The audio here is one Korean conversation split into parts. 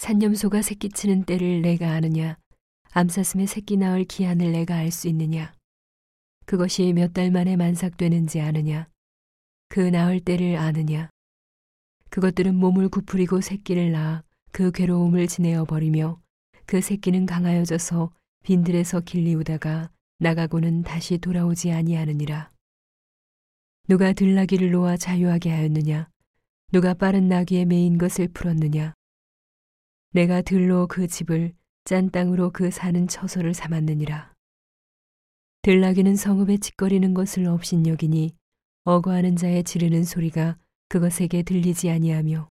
산염소가 새끼치는 때를 내가 아느냐? 암사슴의 새끼 낳을 기한을 내가 알 수 있느냐? 그것이 몇 달 만에 만삭되는지 아느냐? 그 낳을 때를 아느냐? 그것들은 몸을 구부리고 새끼를 낳아 그 괴로움을 지내어 버리며 그 새끼는 강하여져서 빈들에서 길리우다가 나가고는 다시 돌아오지 아니하느니라. 누가 들나귀를 놓아 자유하게 하였느냐? 누가 빠른 나귀에 매인 것을 풀었느냐? 내가 들로 그 집을 짠 땅으로 그 사는 처소를 삼았느니라. 들나귀는 성읍에 짓거리는 것을 업신여기니 어거하는 자의 지르는 소리가 그것에게 들리지 아니하며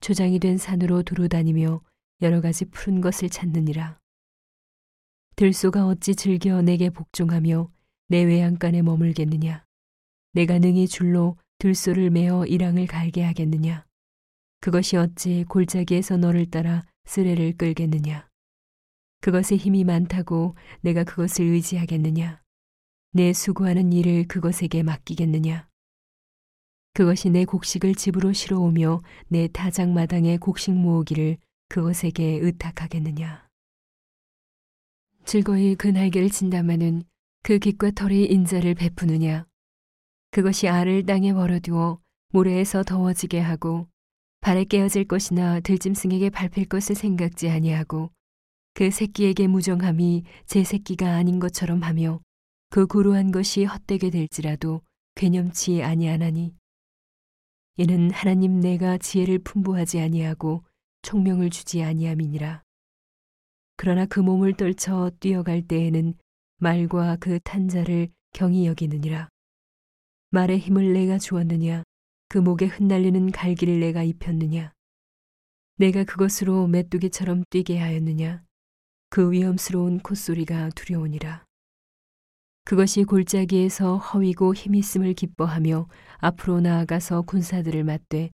초장이 된 산으로 두루 다니며 여러 가지 푸른 것을 찾느니라. 들소가 어찌 즐겨 내게 복종하며 내 외양간에 머물겠느냐. 내가 능히 줄로 들소를 메어 이랑을 갈게 하겠느냐. 그것이 어찌 골짜기에서 너를 따라 쓰레를 끌겠느냐. 그것의 힘이 많다고 내가 그것을 의지하겠느냐. 내 수고하는 일을 그것에게 맡기겠느냐. 그것이 내 곡식을 집으로 실어오며 내 타작마당에 곡식 모으기를 그것에게 의탁하겠느냐. 즐거이 그 날개를 진다마는 그 깃과 털이 인자를 베푸느냐. 그것이 알을 땅에 벌어두어 모래에서 더워지게 하고 발에 깨어질 것이나 들짐승에게 밟힐 것을 생각지 아니하고 그 새끼에게 무정함이 제 새끼가 아닌 것처럼 하며 그 고루한 것이 헛되게 될지라도 괴념치 아니하나니. 이는 하나님 내가 지혜를 풍부하지 아니하고 총명을 주지 아니함이니라. 그러나 그 몸을 떨쳐 뛰어갈 때에는 말과 그 탄자를 경히 여기느니라. 말의 힘을 내가 주었느냐 그 목에 흩날리는 갈기를 내가 입혔느냐? 내가 그것으로 메뚜기처럼 뛰게 하였느냐? 그 위험스러운 콧소리가 두려우니라. 그것이 골짜기에서 허위고 힘있음을 기뻐하며 앞으로 나아가서 군사들을 맞되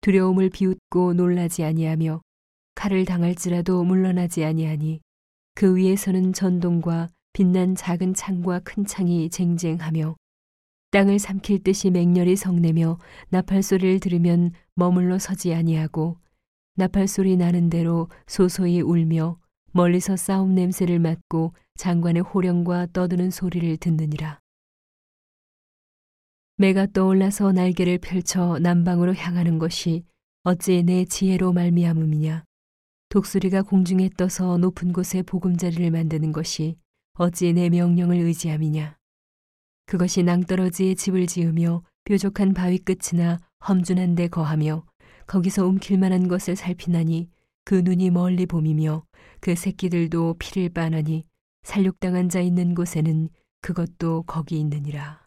두려움을 비웃고 놀라지 아니하며 칼을 당할지라도 물러나지 아니하니 그 위에서는 전동과 빛난 작은 창과 큰 창이 쟁쟁하며 땅을 삼킬 듯이 맹렬히 성내며 나팔 소리를 들으면 머물러 서지 아니하고 나팔 소리 나는 대로 소소히 울며 멀리서 싸움 냄새를 맡고 장관의 호령과 떠드는 소리를 듣느니라. 매가 떠올라서 날개를 펼쳐 남방으로 향하는 것이 어찌 내 지혜로 말미암음이냐. 독수리가 공중에 떠서 높은 곳에 보금자리를 만드는 것이 어찌 내 명령을 의지함이냐. 그것이 낭떠러지에 집을 지으며 뾰족한 바위 끝이나 험준한 데 거하며 거기서 움킬 만한 것을 살피나니 그 눈이 멀리 봄이며 그 새끼들도 피를 빠나니 살육당한 자 있는 곳에는 그것도 거기 있느니라.